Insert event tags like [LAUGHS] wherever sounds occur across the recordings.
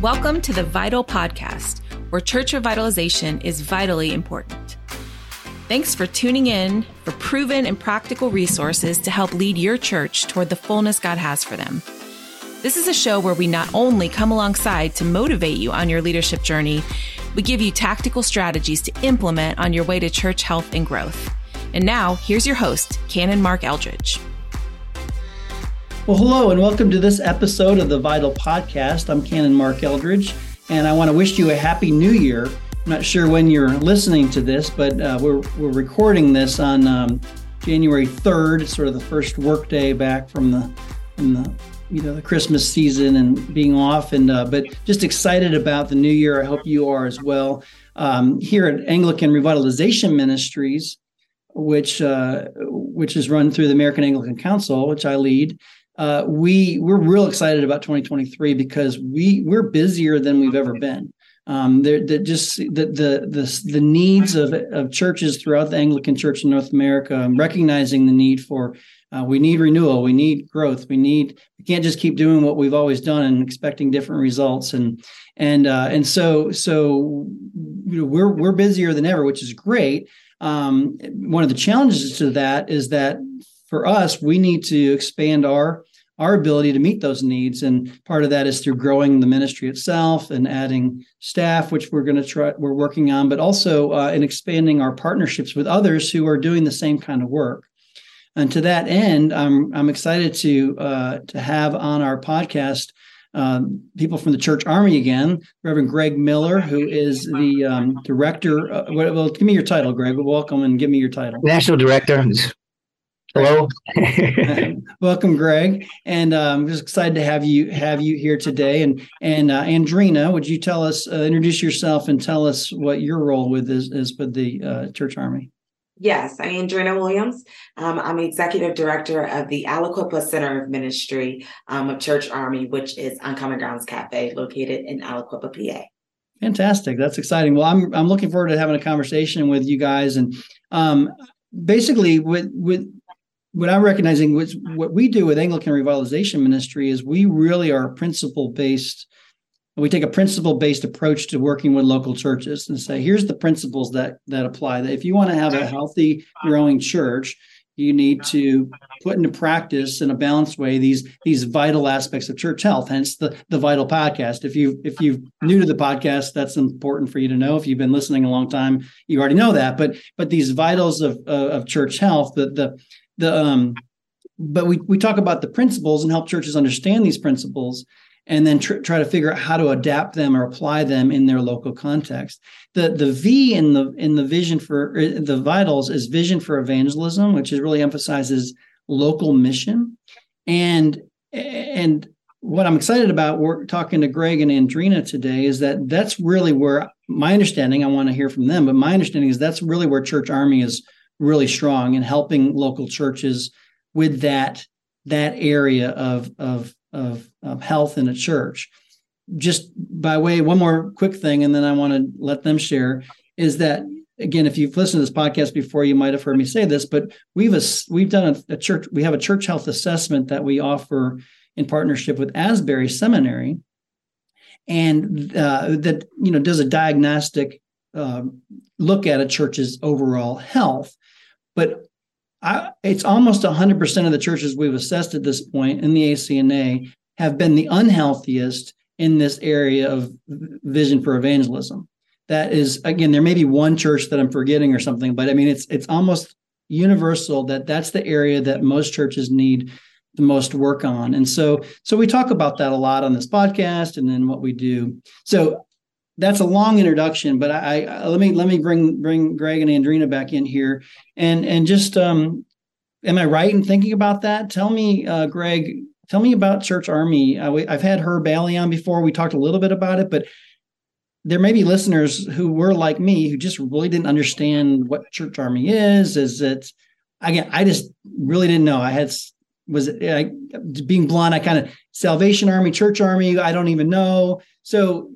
Welcome to the Vital Podcast, where church revitalization is vitally important. Thanks for tuning in for proven and practical resources to help lead your church toward the fullness God has for them. This is a show where we not only come alongside to motivate you on your leadership journey, we give you tactical strategies to implement on your way to church health and growth. And now, here's your host, Canon Mark Eldridge. Well, hello, and welcome to this episode of the Vital Podcast. I'm Canon Mark Eldridge, and I want to wish you a happy new year. I'm not sure when you're listening to this, but uh, we're, we're recording this on um, January 3rd, sort of the first workday back from the, from the you know the Christmas season and being off, and uh, but just excited about the new year. I hope you are as well. Um, here at Anglican Revitalization Ministries, which uh, which is run through the American Anglican Council, which I lead uh, we we're real excited about 2023 because we we're busier than we've ever been. Um, they're, they're just the, the the the needs of of churches throughout the Anglican Church in North America, um, recognizing the need for uh, we need renewal, we need growth, we need we can't just keep doing what we've always done and expecting different results, and and uh, and so so you know we're we're busier than ever, which is great. Um, one of the challenges to that is that for us, we need to expand our our ability to meet those needs. And part of that is through growing the ministry itself and adding staff, which we're going to try, we're working on, but also uh, in expanding our partnerships with others who are doing the same kind of work. And to that end, I'm I'm excited to uh, to have on our podcast um, people from the church army again, Reverend Greg Miller, who is the um, director. Uh, well, give me your title, Greg. Welcome and give me your title. National Director, Hello. [LAUGHS] Welcome, Greg. And uh, I'm just excited to have you have you here today. And and uh, Andreena, would you tell us, uh, introduce yourself, and tell us what your role with is, is with the uh, Church Army? Yes, I'm Andreena Williams. Um, I'm executive director of the Aliquippa Center of Ministry um, of Church Army, which is Uncommon Grounds Cafe, located in Aliquippa, PA. Fantastic. That's exciting. Well, I'm I'm looking forward to having a conversation with you guys and um, basically with with what I'm recognizing was what we do with Anglican Revitalization Ministry is we really are principle based. We take a principle based approach to working with local churches and say, here's the principles that that apply. That if you want to have a healthy, growing church, you need to put into practice in a balanced way these these vital aspects of church health. Hence the the vital podcast. If you if you're new to the podcast, that's important for you to know. If you've been listening a long time, you already know that. But but these vitals of of church health, the the the um but we we talk about the principles and help churches understand these principles and then tr- try to figure out how to adapt them or apply them in their local context. The the V in the in the vision for er, the vitals is vision for evangelism, which is really emphasizes local mission. And and what I'm excited about, we're talking to Greg and Andreena today, is that that's really where my understanding. I want to hear from them, but my understanding is that's really where Church Army is really strong in helping local churches with that that area of of of, of health in a church. Just by way, one more quick thing, and then I want to let them share is that again, if you've listened to this podcast before, you might have heard me say this, but we've a, we've done a, a church we have a church health assessment that we offer in partnership with Asbury Seminary, and uh, that you know does a diagnostic uh, look at a church's overall health. But I, it's almost 100% of the churches we've assessed at this point in the ACNA have been the unhealthiest in this area of vision for evangelism. That is, again, there may be one church that I'm forgetting or something, but I mean, it's it's almost universal that that's the area that most churches need the most work on. And so, so we talk about that a lot on this podcast and then what we do. So that's a long introduction, but I, I, let me let me bring bring Greg and Andreena back in here, and and just um, am I right in thinking about that? Tell me, uh, Greg, tell me about Church Army. Uh, I've had Herb Bailey on before. We talked a little bit about it, but there may be listeners who were like me who just really didn't understand what Church Army is. Is it again? I just really didn't know. I had was it, being blunt. I kind of Salvation Army, Church Army. I don't even know. So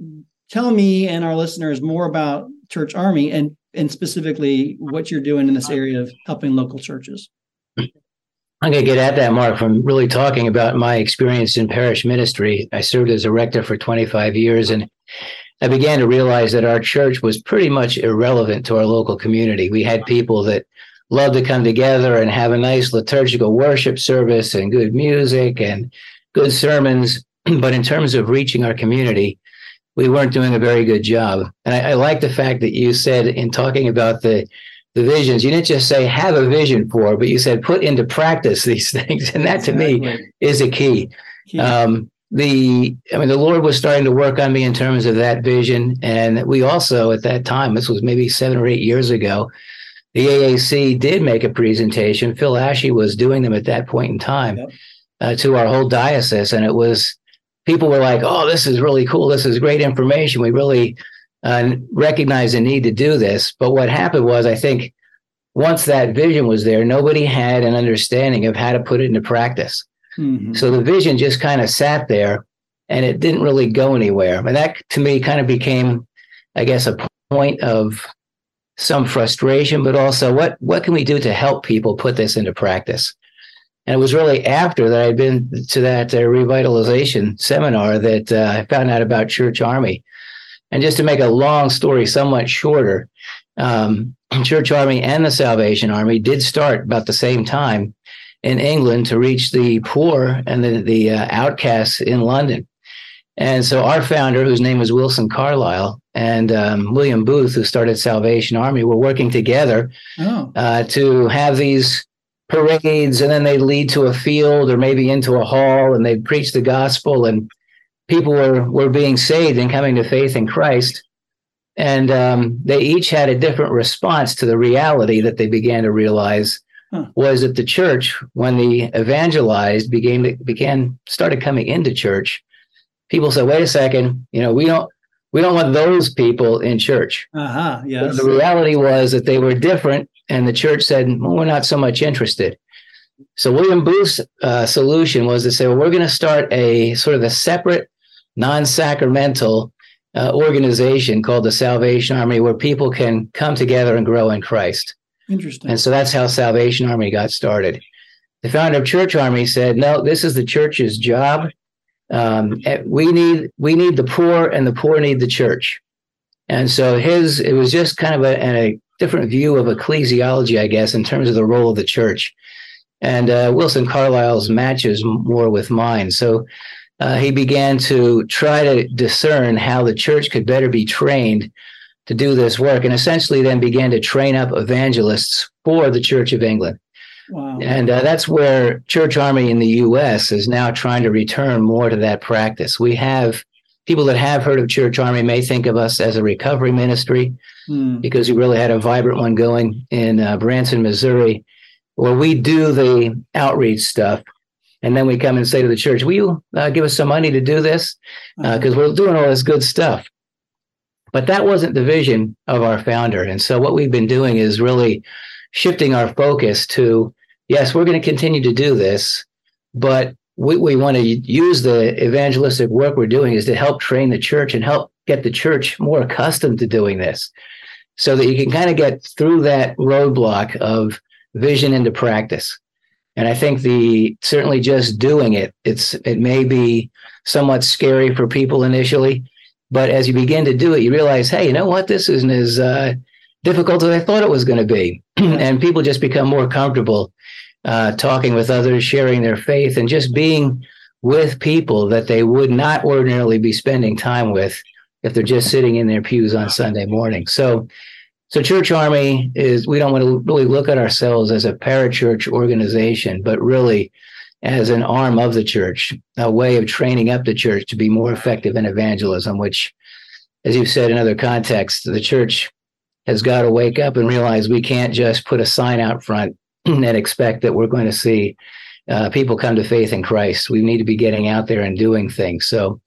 tell me and our listeners more about Church Army and and specifically what you're doing in this area of helping local churches. I'm going to get at that, Mark, from really talking about my experience in parish ministry. I served as a rector for 25 years, and I began to realize that our church was pretty much irrelevant to our local community. We had people that loved to come together and have a nice liturgical worship service and good music and good sermons. [CLEARS THROAT] But in terms of reaching our community, we weren't doing a very good job. And I, I like the fact that you said in talking about the the visions, you didn't just say have a vision for, but you said put into practice [LAUGHS] these things. And that exactly. to me is a key. key. Um, the I mean, the Lord was starting to work on me in terms of that vision. And we also at that time, this was maybe seven or eight years ago, the AAC did make a presentation. Phil Ashey was doing them at that point in time yep. uh, to our whole diocese. And it was people were like, oh, this is really cool. This is great information. We really uh, recognize the need to do this. But what happened was, I think once that vision was there, nobody had an understanding of how to put it into practice. Mm-hmm. So the vision just kind of sat there and it didn't really go anywhere. And that to me kind of became, I guess, a point of some frustration, but also what what can we do to help people put this into practice? And it was really after that I'd been to that uh, revitalization seminar that uh, I found out about Church Army. And just to make a long story somewhat shorter, um, [CLEARS THROAT] Church Army and the Salvation Army did start about the same time in England to reach the poor and the, the uh, outcasts in London. And so our founder, whose name was Wilson Carlile, and um, William Booth, who started Salvation Army, were working together oh. uh, to have these parades and then they'd lead to a field or maybe into a hall and they'd preach the gospel and people were were being saved and coming to faith in Christ. And um, they each had a different response to the reality that they began to realize huh. was that the church when the evangelized began began started coming into church. People said wait a second you know we don't we don't want those people in church. Uh-huh yes. the reality was that they were different and the church said, well, we're not so much interested. So William Booth's uh, solution was to say, well, we're going to start a sort of a separate, non-sacramental uh, organization called the Salvation Army, where people can come together and grow in Christ. Interesting. And so that's how Salvation Army got started. The founder of Church Army said, "No, this is the church's job. Um, eh, we need we need the poor, and the poor need the church." And so his it was just kind of a, a different view of ecclesiology, I guess, in terms of the role of the church. And uh, Wilson Carlile's matches more with mine. So uh, he began to try to discern how the church could better be trained to do this work, and essentially then began to train up evangelists for the Church of England. Wow. And uh, that's where Church Army in the U.S. is now trying to return more to that practice. We have people that have heard of Church Army may think of us as a recovery ministry mm. because we really had a vibrant one going in uh, Branson, Missouri, where we do the outreach stuff. And then we come and say to the church, Will you uh, give us some money to do this? Because uh, we're doing all this good stuff. But that wasn't the vision of our founder. And so what we've been doing is really shifting our focus to yes, we're going to continue to do this, but we, we want to use the evangelistic work we're doing is to help train the church and help get the church more accustomed to doing this so that you can kind of get through that roadblock of vision into practice. And i think the certainly just doing it it's it may be somewhat scary for people initially but as you begin to do it you realize hey you know what? This isn't as uh, difficult as i thought it was going to be. [CLEARS THROAT] And people just become more comfortable uh, talking with others, sharing their faith, and just being with people that they would not ordinarily be spending time with if they're just sitting in their pews on Sunday morning. So, so Church Army is we don't want to really look at ourselves as a parachurch organization, but really as an arm of the church, a way of training up the church to be more effective in evangelism, which, as you've said in other contexts, the church has got to wake up and realize we can't just put a sign out front [CLEARS THROAT] and expect that we're going to see uh, people come to faith in Christ. We need to be getting out there and doing things. So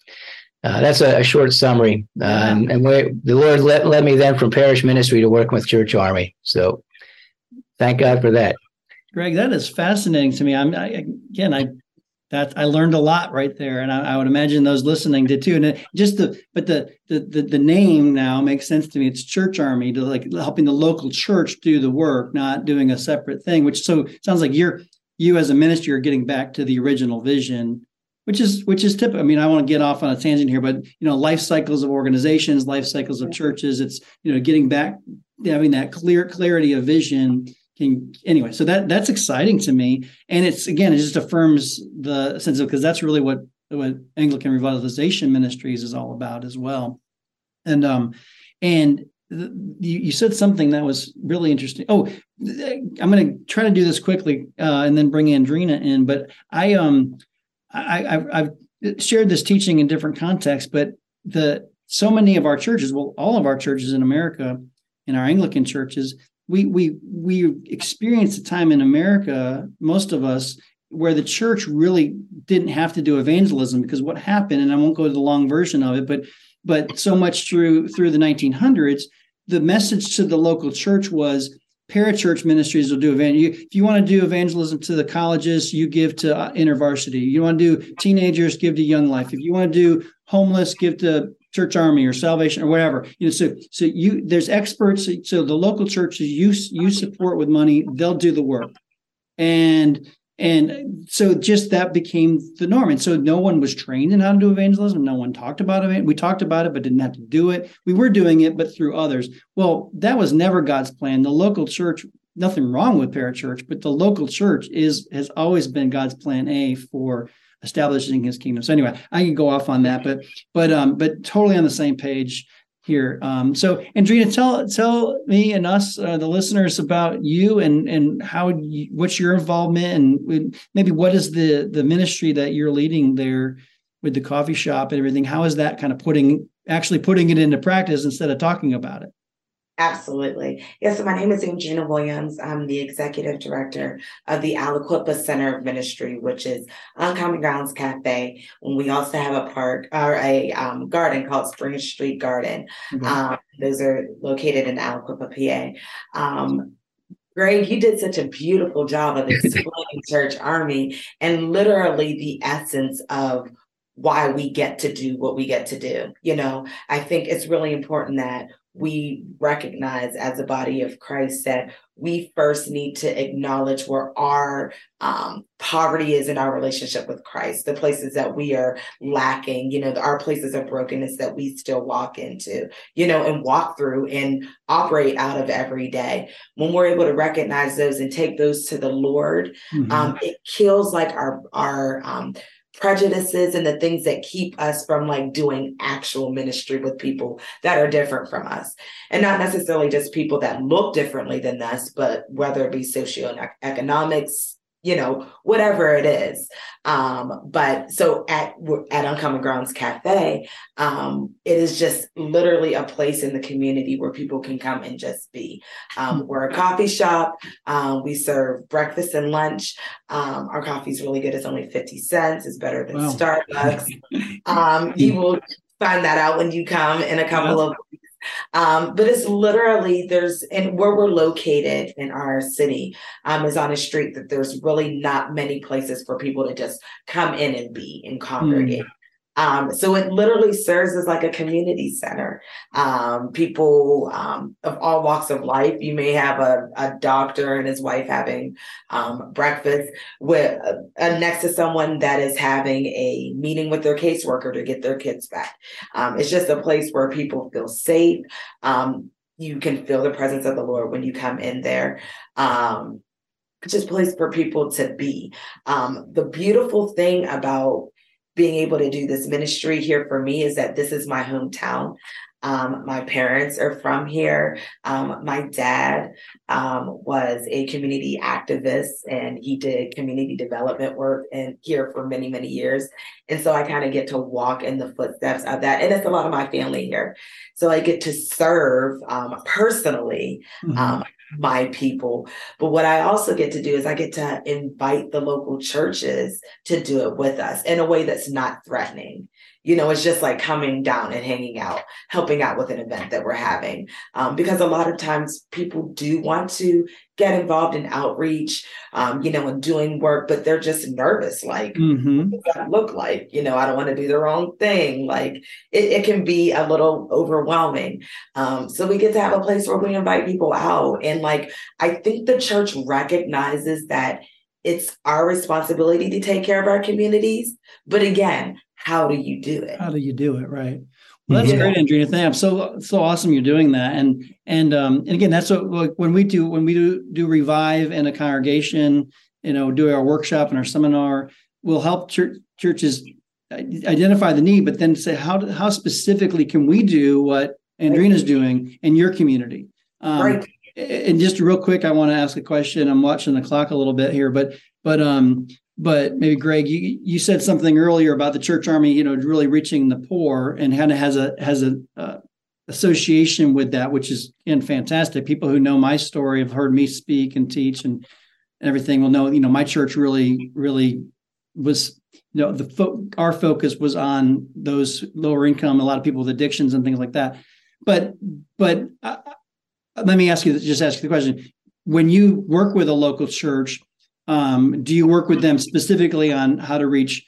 uh, that's a, a, short summary. Uh, and, and the Lord led, led me then from parish ministry to working with Church Army. So thank God for that. Greg, that is fascinating to me. I'm I, again, I that I learned a lot right there, and I, I, would imagine those listening did too. And just the but the, the the the name now makes sense to me. It's Church Army to like helping the local church do the work, not doing a separate thing. Which so sounds like you're you as a minister are getting back to the original vision which is which is typical. I mean, I want to get off on a tangent here, but you know, life cycles of organizations, life cycles of churches. It's you know, getting back having that clear clarity of vision can anyway. So that that's exciting to me, and it's again, it just affirms the sense of because that's really what what Anglican Revitalization Ministries is all about as well, and um, and you, you said something that was really interesting. Oh, I'm going to try to do this quickly uh, and then bring Andreena in. But I um I, I've, shared this teaching in different contexts, but the so many of our churches, well, all of our churches in America, in our Anglican churches, we we we experienced a time in America, most of us, where the church really didn't have to do evangelism because what happened, and I won't go to the long version of it, but but so much through through the 1900s, the message to the local church was parachurch ministries will do evangelism. If you want to do evangelism to the colleges, you give to uh, InterVarsity. You want to do teenagers, give to Young Life. If you want to do homeless, give to Church Army or Salvation or whatever. You know, so so you there's experts. So the local churches you you support with money, they'll do the work, and and so just that became the norm. And so no one was trained in how to do evangelism. No one talked about it. We talked about it, but didn't have to do it. We were doing it, but through others. Well, that was never God's plan. The local church, nothing wrong with parachurch, but the local church is has always been God's plan A for establishing his kingdom. So anyway, I can go off on that, but but um, but totally on the same page here. Um, so, Andreena, tell tell me and us, uh, the listeners, about you and and how you, what's your involvement and maybe what is the the ministry that you're leading there with the coffee shop and everything. How is that kind of putting actually putting it into practice instead of talking about it? Absolutely. Yes, so my name is Andreena Williams. I'm the executive director of the Aliquippa Center of Ministry, which is Uncommon Grounds Cafe. And we also have a park or a um, garden called Spring Street Garden. Mm-hmm. Um, those are located in Aliquippa, PA. Um, Greg, you did such a beautiful job of [LAUGHS] explaining Church Army and literally the essence of why we get to do what we get to do. You know, I think it's really important that we recognize as a body of Christ that we first need to acknowledge where our um, poverty is in our relationship with Christ, the places that we are lacking, you know, our places of brokenness that we still walk into, you know, and walk through and operate out of every day. When we're able to recognize those and take those to the Lord, mm-hmm. um, it kills like our our um, prejudices and the things that keep us from like doing actual ministry with people that are different from us. And not necessarily just people that look differently than us but whether it be socioeconomics you know, whatever it is. Um, but so at at Uncommon Grounds Cafe, um, it is just literally a place in the community where people can come and just be. Um, we're a coffee shop. Um, we serve breakfast and lunch. Um, our coffee is really good. It's only fifty cents. It's better than wow. Starbucks. [LAUGHS] Um, you will find that out when you come in a couple of um, but it's literally there's and where we're located in our city um, is on a street that there's really not many places for people to just come in and be and congregate. Mm. Um, so it literally serves as like a community center. Um, people um, of all walks of life. You may have a, a doctor and his wife having um, breakfast with uh, uh, next to someone that is having a meeting with their caseworker to get their kids back. Um, it's just a place where people feel safe. Um, you can feel the presence of the Lord when you come in there. just a place for people to be. the beautiful thing about being able to do this ministry here for me is that this is my hometown. Um, my parents are from here. Um, my dad um, was a community activist and he did community development work and here for many, many years. And so I kind of get to walk in the footsteps of that. And it's a lot of my family here. So I get to serve um, personally mm-hmm um, my people. But what I also get to do is I get to invite the local churches to do it with us in a way that's not threatening. You know, it's just like coming down and hanging out, helping out with an event that we're having. Um, because a lot of times people do want to get involved in outreach, um, you know, and doing work, but they're just nervous. Like, mm-hmm. what does that look like? You know, I don't want to do the wrong thing. Like, it, it can be a little overwhelming. Um, so we get to have a place where we invite people out. And like, I think the church recognizes that it's our responsibility to take care of our communities. But again, how do you do it? How do you do it? Right. Well, that's yeah. great, Andrea. Thank you. So so awesome you're doing that. And and um and again, that's what when we do when we do do revive in a congregation, you know, do our workshop and our seminar, we'll help church, churches identify the need, but then say how how specifically can we do what Andreena's doing in your community? Um, right. And just real quick, I want to ask a question. I'm watching the clock a little bit here, but but um but maybe Greg, you you said something earlier about the church army, you know, really reaching the poor and kind of has a has a uh, association with that, which is again fantastic. People who know my story have heard me speak and teach and everything will know, you know, my church really really was you know the fo- our focus was on those lower income a lot of people with addictions and things like that but but uh, let me ask you just ask you the question when you work with a local church um, do you work with them specifically on how to reach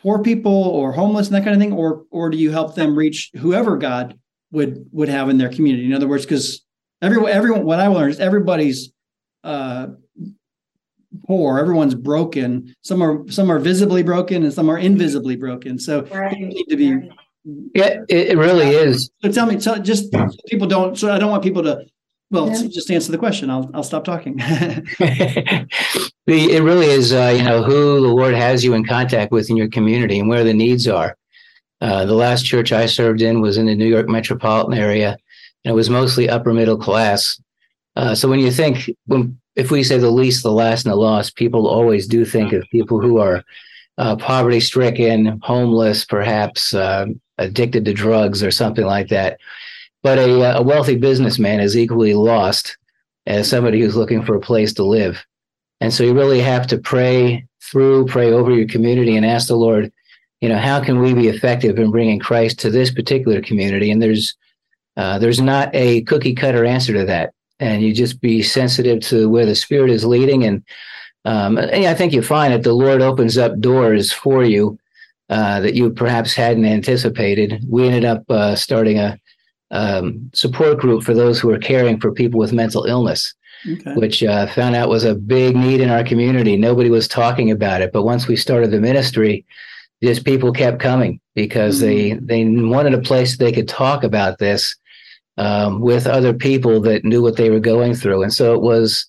poor people or homeless and that kind of thing? Or or do you help them reach whoever god would would have in their community? In other words because everyone everyone what i learned is everybody's uh poor everyone's broken. Some are some are visibly broken and some are invisibly broken. So right. need to be yeah it, really is. So tell me tell, just so people don't so i don't want people to well yeah. just answer the question i'll i'll stop talking [LAUGHS] it really is uh, you know who the lord has you in contact with in your community and where the needs are uh, the last church i served in was in the new york metropolitan area and it was mostly upper middle class uh, so when you think when if we say the least, the last, and the lost, people always do think of people who are uh, poverty stricken, homeless, perhaps uh, addicted to drugs or something like that. But a, uh, a wealthy businessman is equally lost as somebody who's looking for a place to live. And so you really have to pray through, pray over your community, and ask the Lord, you know, how can we be effective in bringing Christ to this particular community? And there's uh, there's not a cookie cutter answer to that and you just be sensitive to where the spirit is leading and um, and I think you find that the Lord opens up doors for you uh, that you perhaps hadn't anticipated. We ended up uh, starting a um, support group for those who are caring for people with mental illness, okay. which uh, found out was a big need in our community. Nobody was talking about it, but once we started the ministry, just people kept coming because mm-hmm. they they wanted a place they could talk about this um, with other people that knew what they were going through. And so it was,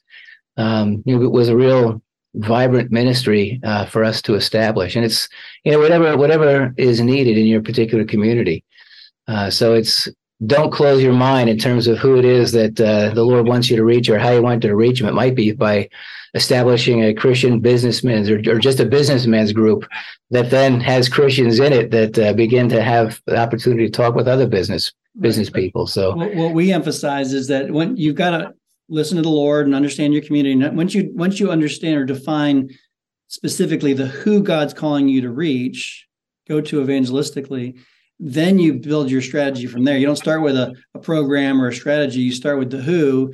um, you know, it was a real vibrant ministry uh, for us to establish. And it's, you know, whatever whatever is needed in your particular community. Uh, so it's don't close your mind in terms of who it is that uh, the Lord wants you to reach or how you want to reach them. It might be by establishing a Christian businessman's or, or just a businessman's group that then has Christians in it that uh, begin to have the opportunity to talk with other business business people. So what, what we emphasize is that when you've got to listen to the Lord and understand your community, once you once you understand or define specifically the who God's calling you to reach, go to evangelistically, then you build your strategy from there. You don't start with a, a program or a strategy. You start with the who.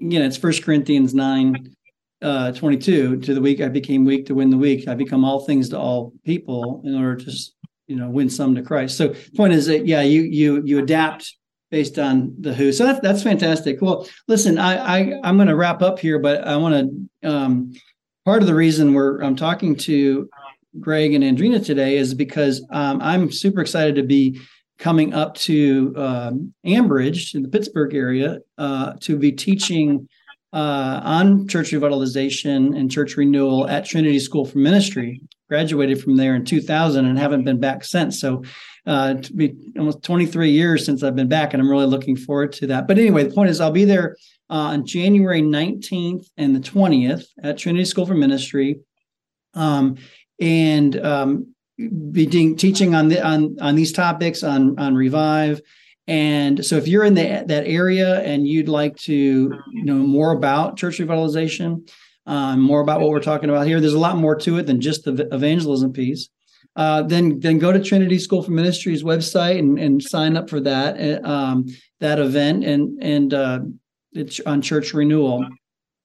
Again, it's First Corinthians 9, uh, 22. To the weak, I became weak to win the weak. I become all things to all people in order to you know win some to Christ. So the point is that yeah, you you you adapt based on the who. So that's that's fantastic. Well, listen, I, I I'm going to wrap up here, but I want to. Um, part of the reason we're I'm talking to Greg and Andreena today is because um, I'm super excited to be coming up to um, Ambridge in the Pittsburgh area uh, to be teaching uh, on church revitalization and church renewal at Trinity School for Ministry. Graduated from there in 2000 and haven't been back since. So, uh, to be almost 23 years since I've been back, and I'm really looking forward to that. But anyway, the point is, I'll be there uh, on January 19th and the 20th at Trinity School for Ministry, um, and um, be de- teaching on the on on these topics on on revive. And so if you're in the, that area and you'd like to know more about church revitalization, um, more about what we're talking about here, there's a lot more to it than just the evangelism piece. Uh, then then go to Trinity School for Ministries website and, and sign up for that um, that event. And and uh, it's on church renewal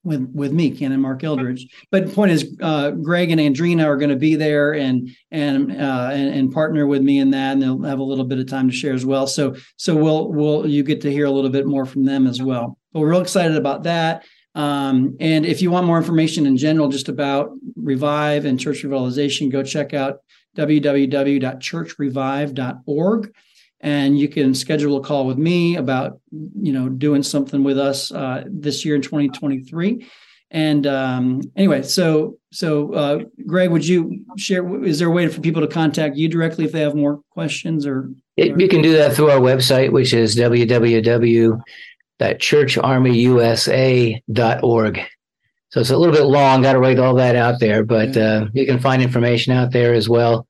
with with me, Canon Mark Eldridge. But the point is, uh, Greg and Andreena are going to be there and and, uh, and and partner with me in that, and they'll have a little bit of time to share as well. So so we'll we'll you get to hear a little bit more from them as well. But we're real excited about that. Um, and if you want more information in general just about Revive and church revitalization, go check out www.churchrevive.org and you can schedule a call with me about you know doing something with us uh, this year in 2023 and um, anyway so so uh, greg would you share is there a way for people to contact you directly if they have more questions or, it, you can do that through our website which is www.churcharmyusa.org so it's a little bit long got to write all that out there but uh, you can find information out there as well.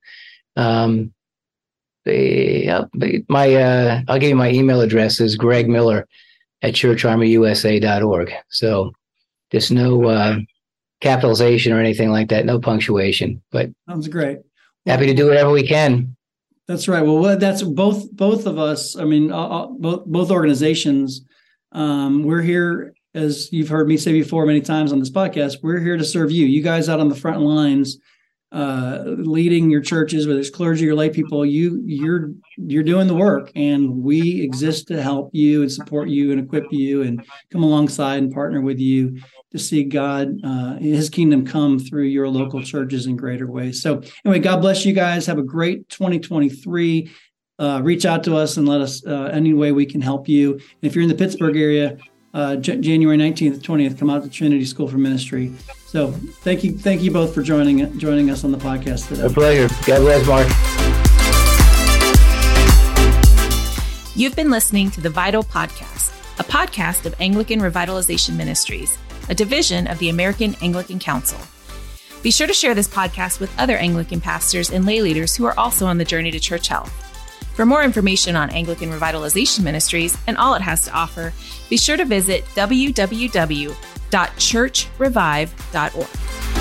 Um, the, my uh, I'll give you my email address is Greg Miller at churcharmyusa.org. So there's no uh, capitalization or anything like that, no punctuation. But sounds great. Happy to do whatever we can. That's right. Well, that's both both of us. I mean, uh, uh, both both organizations. Um, we're here, as you've heard me say before many times on this podcast. We're here to serve you. You guys out on the front lines uh, leading your churches, whether it's clergy or lay people, you you're you're doing the work, and we exist to help you and support you and equip you and come alongside and partner with you to see God, uh, His kingdom come through your local churches in greater ways. So anyway, God bless you guys. Have a great 2023. Uh, reach out to us and let us uh, any way we can help you. And if you're in the Pittsburgh area, uh, J- January 19th, 20th, come out to Trinity School for Ministry. So thank you, thank you both for joining joining us on the podcast today. A pleasure. God bless, Mark. You've been listening to the Vital Podcast, a podcast of Anglican Revitalization Ministries, a division of the American Anglican Council. Be sure to share this podcast with other Anglican pastors and lay leaders who are also on the journey to church health. For more information on Anglican Revitalization Ministries and all it has to offer, be sure to visit www.churchrevive.org.